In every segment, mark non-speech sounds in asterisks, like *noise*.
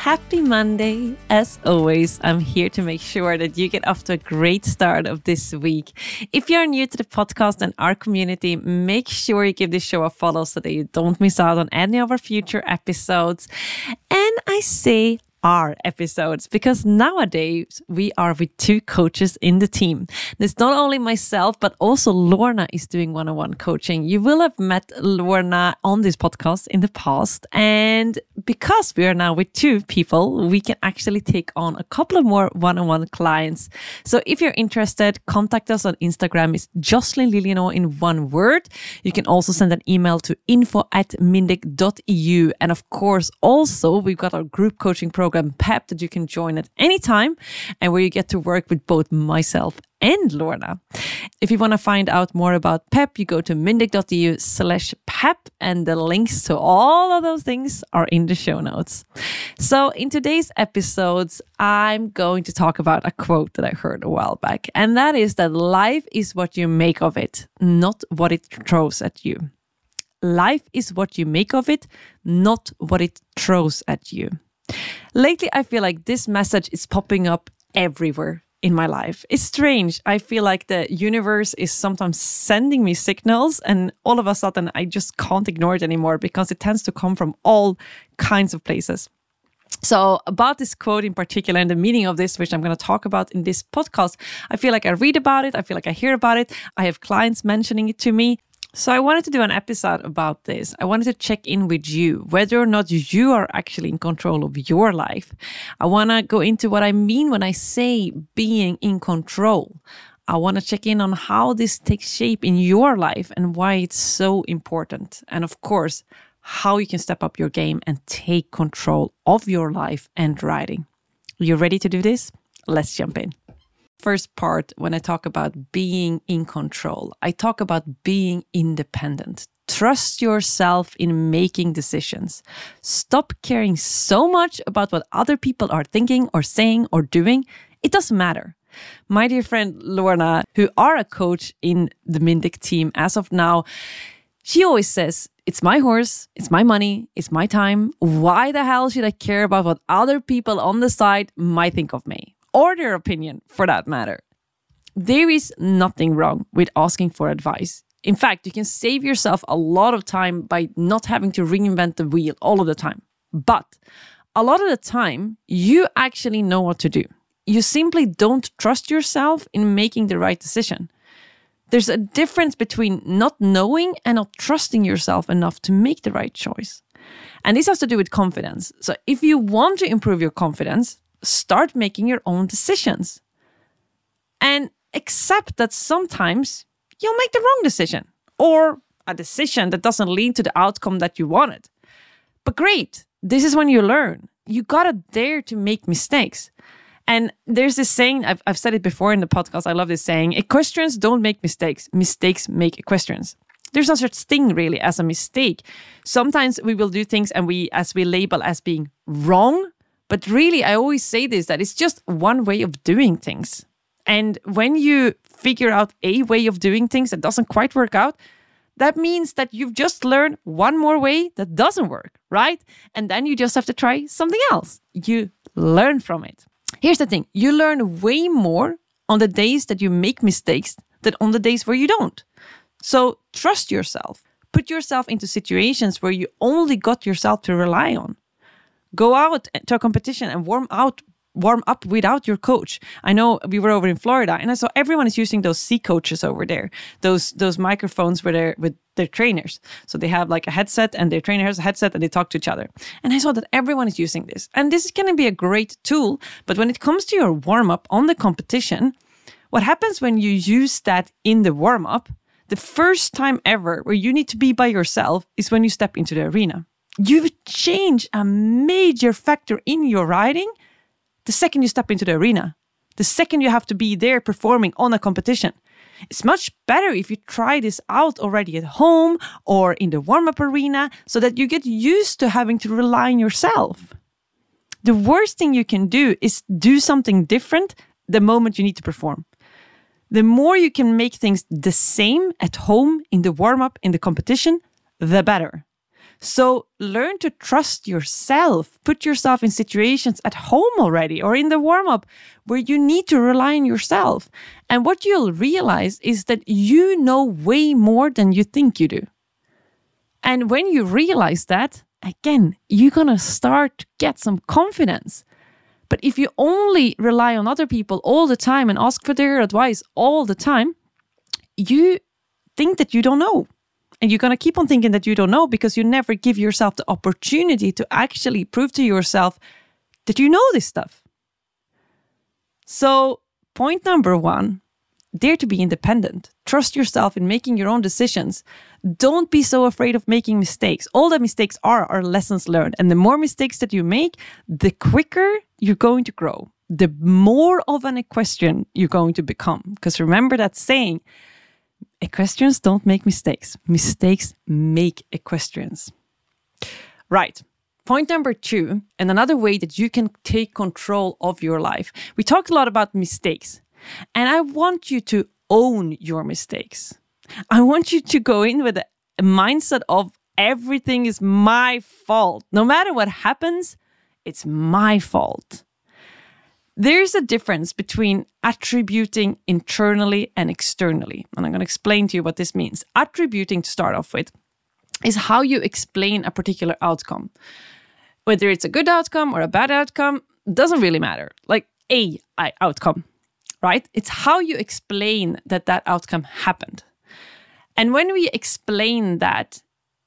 Happy Monday. As always, I'm here to make sure that you get off to a great start of this week. If you're new to the podcast and our community, make sure you give this show a follow so that you don't miss out on any of our future episodes. And I say our episodes because nowadays we are with two coaches in the team. It's not only myself, but also Lorna is doing one on one coaching. You will have met Lorna on this podcast in the past. And because we are now with two people, we can actually take on a couple of more one on one clients. So if you're interested, contact us on Instagram. It's Jocelin Lillienau in one word. You can also send an email to info at mindeq.eu. And of course, also, we've got our group coaching program program PEPP that you can join at any time and where you get to work with both myself and Lorna. If you want to find out more about PEPP, you go to mindeq.eu slash PEPP and the links to all of those things are in the show notes. So in today's episodes, I'm going to talk about a quote that I heard a while back, and that is that life is what you make of it, not what it throws at you. Life is what you make of it, not what it throws at you. Lately, I feel like this message is popping up everywhere in my life. It's strange. I feel like the universe is sometimes sending me signals, and all of a sudden, I just can't ignore it anymore because it tends to come from all kinds of places. So, about this quote in particular and the meaning of this, which I'm going to talk about in this podcast, I feel like I read about it. I feel like I hear about it. I have clients mentioning it to me. So I wanted to do an episode about this. I wanted to check in with you, whether or not you are actually in control of your life. I want to go into what I mean when I say being in control. I want to check in on how this takes shape in your life and why it's so important. And of course, how you can step up your game and take control of your life and riding. You ready to do this? Let's jump in first part when I talk about being in control. I talk about being independent. Trust yourself in making decisions. Stop caring so much about what other people are thinking or saying or doing. It doesn't matter. My dear friend Lorna, who are a coach in the MindEq team as of now, she always says, It's my horse, it's my money, it's my time. Why the hell should I care about what other people on the side might think of me? Or their opinion for that matter. There is nothing wrong with asking for advice. In fact, you can save yourself a lot of time by not having to reinvent the wheel all of the time. But a lot of the time, you actually know what to do. You simply don't trust yourself in making the right decision. There's a difference between not knowing and not trusting yourself enough to make the right choice. And this has to do with confidence. So, if you want to improve your confidence, start making your own decisions and accept that sometimes you'll make the wrong decision or a decision that doesn't lead to the outcome that you wanted. But great, this is when you learn. You gotta dare to make mistakes. And there's this saying, I've, I've said it before in the podcast. I love this saying equestrians don't make mistakes, mistakes make equestrians. There's no such thing really as a mistake. Sometimes we will do things and we, as we label as being wrong, but really, I always say this that it's just one way of doing things. And when you figure out a way of doing things that doesn't quite work out, that means that you've just learned one more way that doesn't work, right? And then you just have to try something else. You learn from it. Here's the thing you learn way more on the days that you make mistakes than on the days where you don't. So trust yourself. Put yourself into situations where you only got yourself to rely on. Go out to a competition and warm out warm up without your coach. I know we were over in Florida and I saw everyone is using those CeeCoaches over there. Those those microphones where they're with their trainers. So they have like a headset and their trainer has a headset and they talk to each other. And I saw that everyone is using this. And this is gonna be a great tool. But when it comes to your warm up on the competition, what happens when you use that in the warm up? The first time ever where you need to be by yourself is when you step into the arena You've changed a major factor in your riding the second you step into the arena, the second you have to be there performing on a competition. It's much better if you try this out already at home or in the warm up arena so that you get used to having to rely on yourself. The worst thing you can do is do something different the moment you need to perform. The more you can make things the same at home, in the warm up, in the competition, the better. So learn to trust yourself. Put yourself in situations at home already or in the warm up where you need to rely on yourself. And what you'll realize is that you know way more than you think you do. And when you realize that, again, you're going to start to get some confidence. But if you only rely on other people all the time and ask for their advice all the time, you think that you don't know. And you're going to keep on thinking that you don't know because you never give yourself the opportunity to actually prove to yourself that you know this stuff. So, point number one dare to be independent. Trust yourself in making your own decisions. Don't be so afraid of making mistakes. All that mistakes are are lessons learned. And the more mistakes that you make, the quicker you're going to grow, the more of an equestrian you're going to become. Because remember that saying equestrians don't make mistakes, mistakes make equestrians. Right. Point number two, and another way that you can take control of your life. We talked a lot about mistakes, and I want you to own your mistakes. I want you to go in with a mindset of everything is my fault. No matter what happens, it's my fault. There's a difference between attributing internally and externally. And I'm going to explain to you what this means. Attributing, to start off with, is how you explain a particular outcome. Whether it's a good outcome or a bad outcome, doesn't really matter. Like a outcome, right? It's how you explain that that outcome happened. And when we explain that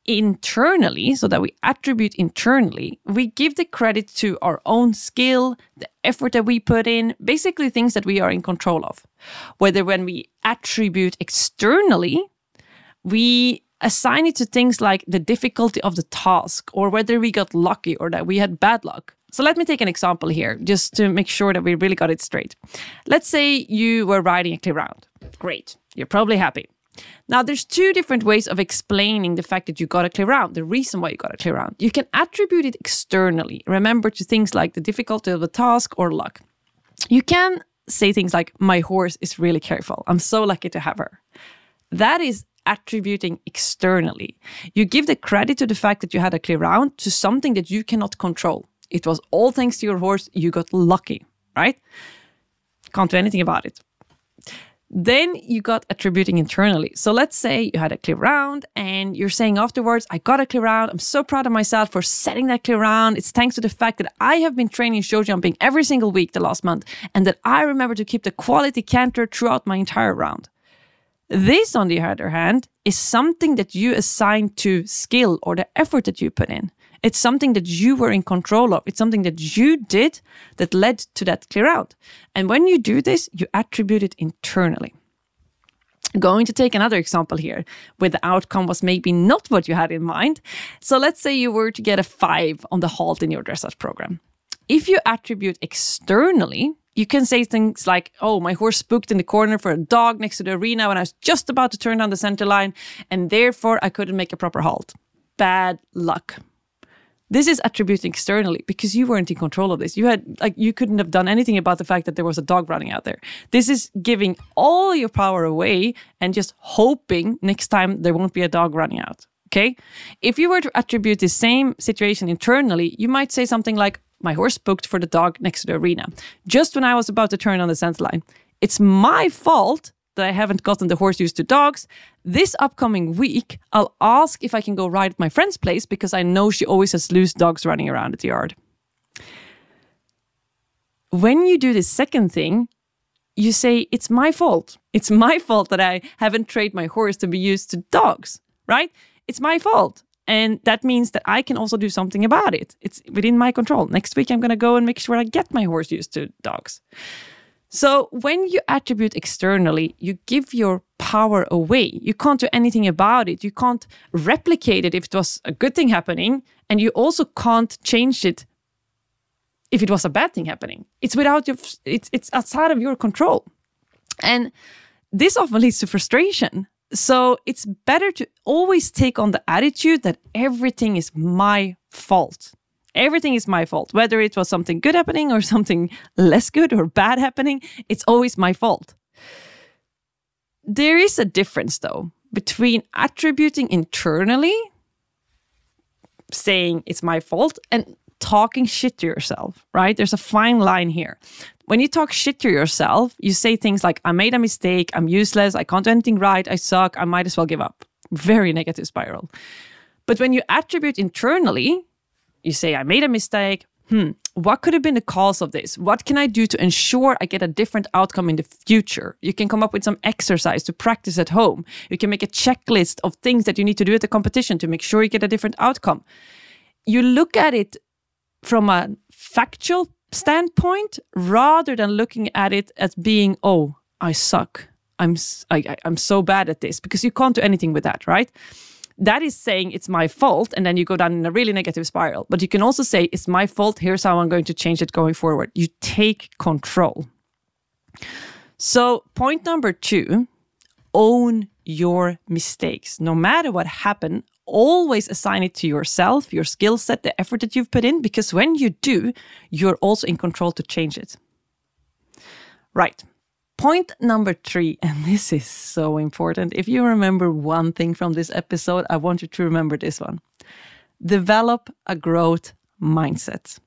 internally, so that we attribute internally, we give the credit to our own skill, the effort that we put in, basically things that we are in control of. Whether when we attribute externally, we assign it to things like the difficulty of the task, or whether we got lucky or that we had bad luck. So let me take an example here, just to make sure that we really got it straight. Let's say you were riding a clear round. Great. You're probably happy. Now, there's two different ways of explaining the fact that you got a clear round, the reason why you got a clear round. You can attribute it externally. Remember to things like the difficulty of the task or luck. You can say things like, My horse is really careful. I'm so lucky to have her. That is attributing externally. You give the credit to the fact that you had a clear round to something that you cannot control. It was all thanks to your horse. You got lucky, right? Can't do anything about it. Then you got attributing internally. So let's say you had a clear round and you're saying afterwards, I got a clear round. I'm so proud of myself for setting that clear round. It's thanks to the fact that I have been training show jumping every single week the last month and that I remember to keep the quality canter throughout my entire round. This, on the other hand, is something that you assign to skill or the effort that you put in. It's something that you were in control of. It's something that you did that led to that clear out. And when you do this, you attribute it internally. Going to take another example here, where the outcome was maybe not what you had in mind. So let's say you were to get a five on the halt in your dressage program. If you attribute externally, you can say things like, oh, my horse spooked in the corner for a dog next to the arena when I was just about to turn down the center line, and therefore I couldn't make a proper halt. Bad luck. This is attributing externally because you weren't in control of this. You had like you couldn't have done anything about the fact that there was a dog running out there. This is giving all your power away and just hoping next time there won't be a dog running out. Okay? If you were to attribute the same situation internally, you might say something like, My horse booked for the dog next to the arena, just when I was about to turn on the center line. It's my fault that I haven't gotten the horse used to dogs. This upcoming week, I'll ask if I can go ride at my friend's place because I know she always has loose dogs running around at the yard. When you do the second thing, you say, It's my fault. It's *laughs* my fault that I haven't trained my horse to be used to dogs, right? It's my fault. And that means that I can also do something about it. It's within my control. Next week, I'm going to go and make sure I get my horse used to dogs. So when you attribute externally, you give your power away. You can't do anything about it. You can't replicate it if it was a good thing happening. And you also can't change it if it was a bad thing happening. It's without your, it's, it's outside of your control. And this often leads to frustration. So it's better to always take on the attitude that everything is my fault. Everything is my fault. Whether it was something good happening or something less good or bad happening, it's always my fault. There is a difference, though, between attributing internally, saying it's my fault, and talking shit to yourself, right? There's a fine line here. When you talk shit to yourself, you say things like, I made a mistake, I'm useless, I can't do anything right, I suck, I might as well give up. Very negative spiral. But when you attribute internally, you say, I made a mistake. Hmm, what could have been the cause of this? What can I do to ensure I get a different outcome in the future? You can come up with some exercise to practice at home. You can make a checklist of things that you need to do at the competition to make sure you get a different outcome. You look at it from a factual standpoint rather than looking at it as being, oh, I suck. I'm I, I'm so bad at this because you can't do anything with that, right? That is saying it's my fault and then you go down in a really negative spiral. But you can also say it's my fault. Here's how i'm going to change it going forward. You take control. So point number two own your mistakes. No matter what happened always assign it to yourself your skill set the effort that you've put in because when you do you're also in control to change it. Right Point number three, and this is so important. If you remember one thing from this episode, I want you to remember this one develop a growth mindset.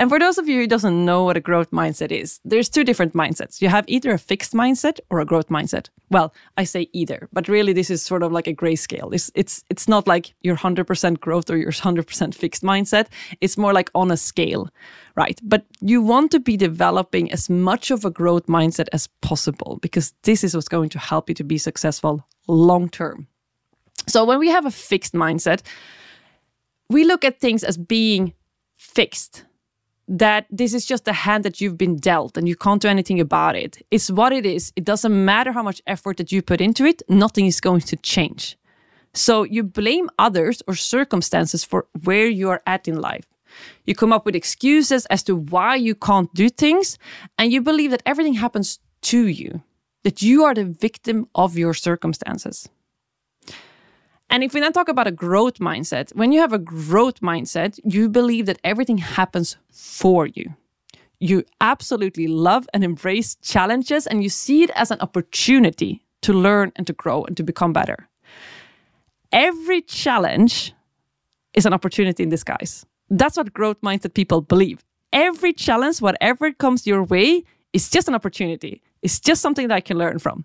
And for those of you who doesn't know what a growth mindset is, there's two different mindsets. You have either a fixed mindset or a growth mindset. Well, I say either, but really this is sort of like a grayscale. It's it's it's not like your 100% growth or your 100% fixed mindset. It's more like on a scale, right? But you want to be developing as much of a growth mindset as possible because this is what's going to help you to be successful long term. So when we have a fixed mindset, we look at things as being fixed that this is just a hand that you've been dealt and you can't do anything about it. It's what it is. It doesn't matter how much effort that you put into it, nothing is going to change. So you blame others or circumstances for where you are at in life. You come up with excuses as to why you can't do things, and you believe that everything happens to you, that you are the victim of your circumstances. And if we then talk about a growth mindset, when you have a growth mindset, you believe that everything happens for you. You absolutely love and embrace challenges and you see it as an opportunity to learn and to grow and to become better. Every challenge is an opportunity in disguise. That's what growth mindset people believe. Every challenge, whatever comes your way, is just an opportunity. It's just something that I can learn from.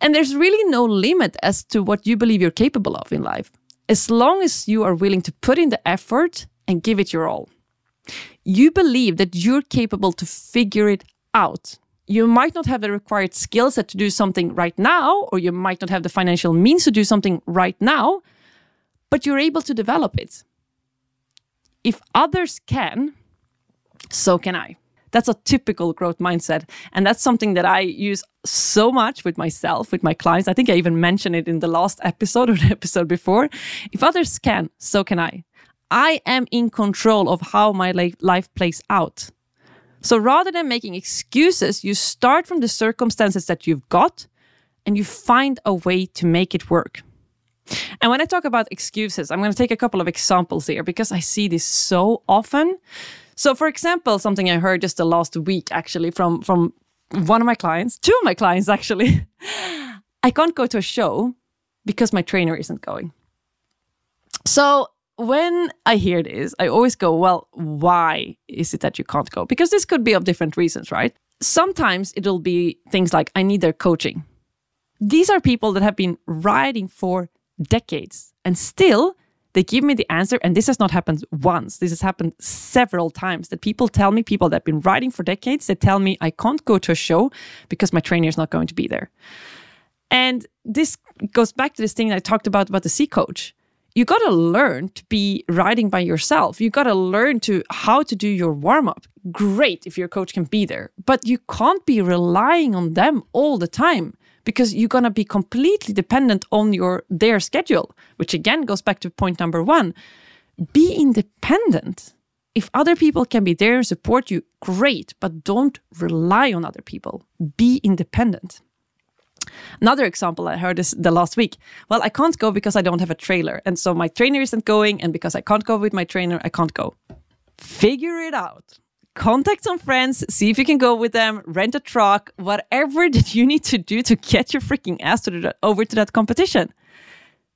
And there's really no limit as to what you believe you're capable of in life, as long as you are willing to put in the effort and give it your all. You believe that you're capable to figure it out. You might not have the required skill set to do something right now, or you might not have the financial means to do something right now, but you're able to develop it. If others can, so can I. That's a typical growth mindset. And that's something that I use so much with myself, with my clients. I think I even mentioned it in the last episode or *laughs* the episode before. If others can, so can I. I am in control of how my life plays out. So rather than making excuses, you start from the circumstances that you've got and you find a way to make it work. And when I talk about excuses, I'm going to take a couple of examples here because I see this so often. So, for example, something I heard just the last week actually from from one of my clients, two of my clients actually. *laughs* I can't go to a show because my trainer isn't going. So when I hear this, I always go, well, why is it that you can't go? Because this could be of different reasons, right? Sometimes it'll be things like, I need their coaching. These are people that have been riding for decades and still they give me the answer, and this has not happened once. This has happened several times that people tell me, people that have been riding for decades, they tell me I can't go to a show because my trainer is not going to be there. And this goes back to this thing I talked about about the CeeCoach. You got to learn to be riding by yourself. You got to learn to how to do your warm up. Great if your coach can be there, but you can't be relying on them all the time because you're going to be completely dependent on your their schedule, which again goes back to point number 1. Be independent. If other people can be there and support you, great, but don't rely on other people. Be independent. Another example I heard is the last week. Well, I can't go because I don't have a trailer. And so my trainer isn't going. And because I can't go with my trainer, I can't go. Figure it out. Contact some friends, see if you can go with them, rent a truck, whatever *laughs* that you need to do to get your freaking ass to the, over to that competition.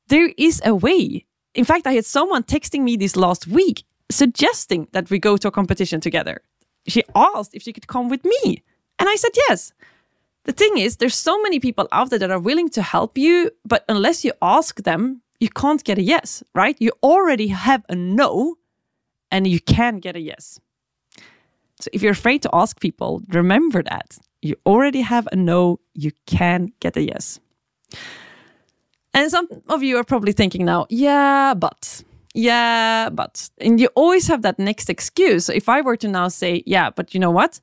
There is a way. In fact, I had someone texting me this last week suggesting that we go to a competition together. She asked if she could come with me. And I said yes. The thing is, there's so many people out there that are willing to help you, but unless you ask them, you can't get a yes, right? You already have a no, and you can get a yes. So if you're afraid to ask people, remember that. You already have a no, you can get a yes. And some of you are probably thinking now, yeah, but, yeah, but. And you always have that next excuse. So if I were to now say, yeah, but you know what?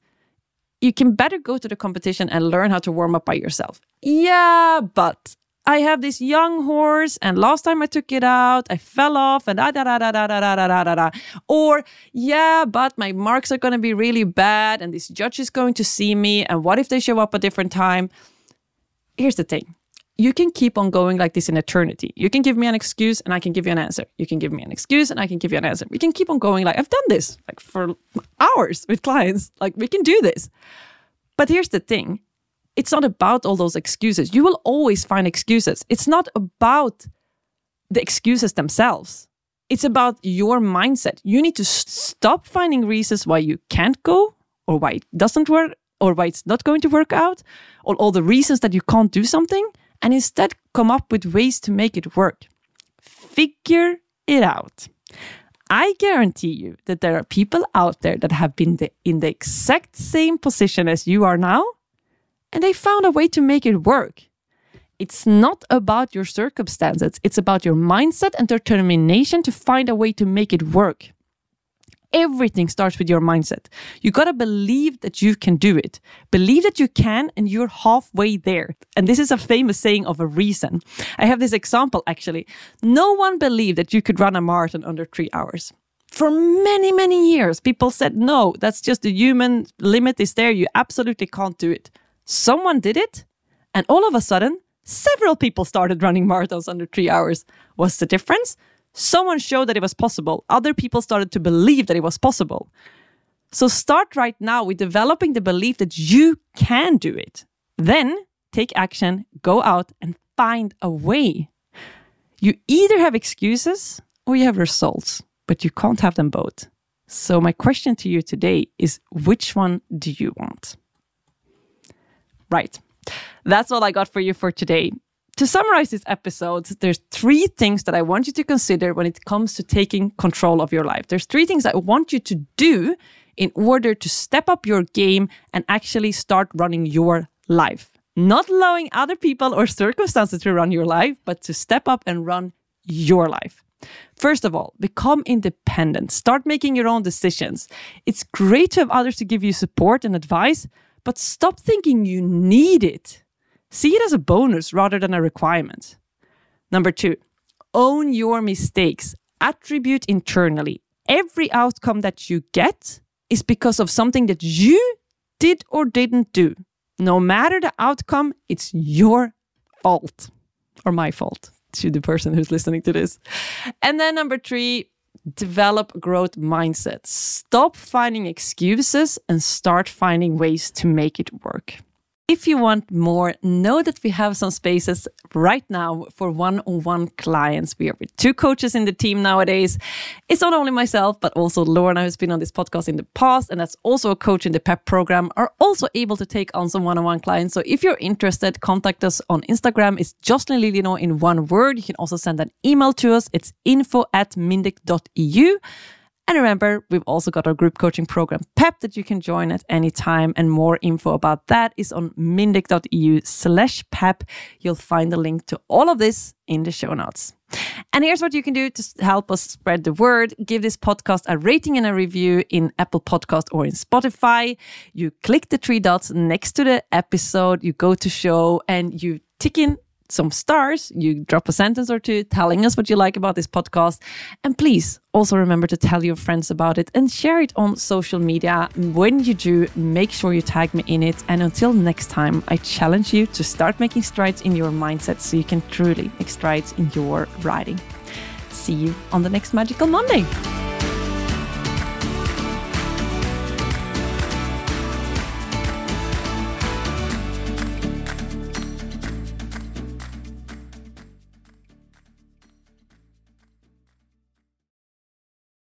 you can better go to the competition and learn how to warm up by yourself. Yeah, but I have this young horse, and last time I took it out, I fell off, and da da da da da da da da da da. Or yeah, but my marks are going to be really bad, and this judge is going to see me, and what if they show up a different time? Here's the thing: you can keep on going like this in eternity. You can give me an excuse, and I can give you an answer. You can give me an excuse, and I can give you an answer. We can keep on going like I've done this like for hours with clients. Like we can do this. But here's the thing it's not about all those excuses. You will always find excuses. It's not about the excuses themselves. It's about your mindset. You need to stop finding reasons why you can't go or why it doesn't work or why it's not going to work out or all the reasons that you can't do something and instead come up with ways to make it work. Figure it out. I guarantee you that there are people out there that have been the, in the exact same position as you are now, and they found a way to make it work. It's not about your circumstances, it's about your mindset and determination to find a way to make it work. Everything starts with your mindset. You got to believe that you can do it. Believe that you can, and you're halfway there. And this is a famous saying of a reason. I have this example actually. No one believed that you could run a marathon under three hours. For many, many years, people said, no, that's just the human limit is there. You absolutely can't do it. Someone did it, and all of a sudden, several people started running marathons under three hours. What's the difference? Someone showed that it was possible. Other people started to believe that it was possible. So start right now with developing the belief that you can do it. Then take action, go out and find a way. You either have excuses or you have results, but you can't have them both. So, my question to you today is which one do you want? Right. That's all I got for you for today to summarize this episode, there's three things that I want you to consider when it comes to taking control of your life. There's three things I want you to do in order to step up your game and actually start running your life. Not allowing other people or circumstances to run your life, but to step up and run your life. First of all, become independent. Start making your own decisions. It's great to have others to give you support and advice, but stop thinking you need it. See it as a bonus rather than a requirement. Number two, own your mistakes. Attribute internally. Every outcome that you get is because of something that you did or didn't do. No matter the outcome, it's your fault or my fault to the person who's listening to this. And then number three, develop growth mindset. Stop finding excuses and start finding ways to make it work. If you want more, know that we have some spaces right now for one on one clients. We are with two coaches in the team nowadays. It's not only myself, but also Lorna, who's been on this podcast in the past, and that's also a coach in the PEPP program, are also able to take on some one on one clients. So if you're interested, contact us on Instagram. It's Jocelin Lillienau in one word. You can also send an email to us. It's info at mindeq.eu. And remember, we've also got our group coaching program PEPP that you can join at any time. And more info about that is on mindeq.eu slash PEPP. You'll find the link to all of this in the show notes. And here's what you can do to help us spread the word. Give this podcast a rating and a review in Apple Podcast or in Spotify. You click the three dots next to the episode, you go to show and you tick in some stars, you drop a sentence or two telling us what you like about this podcast. And please also remember to tell your friends about it and share it on social media. When you do, make sure you tag me in it. And until next time, I challenge you to start making strides in your mindset so you can truly make strides in your writing. See you on the next Magical Monday.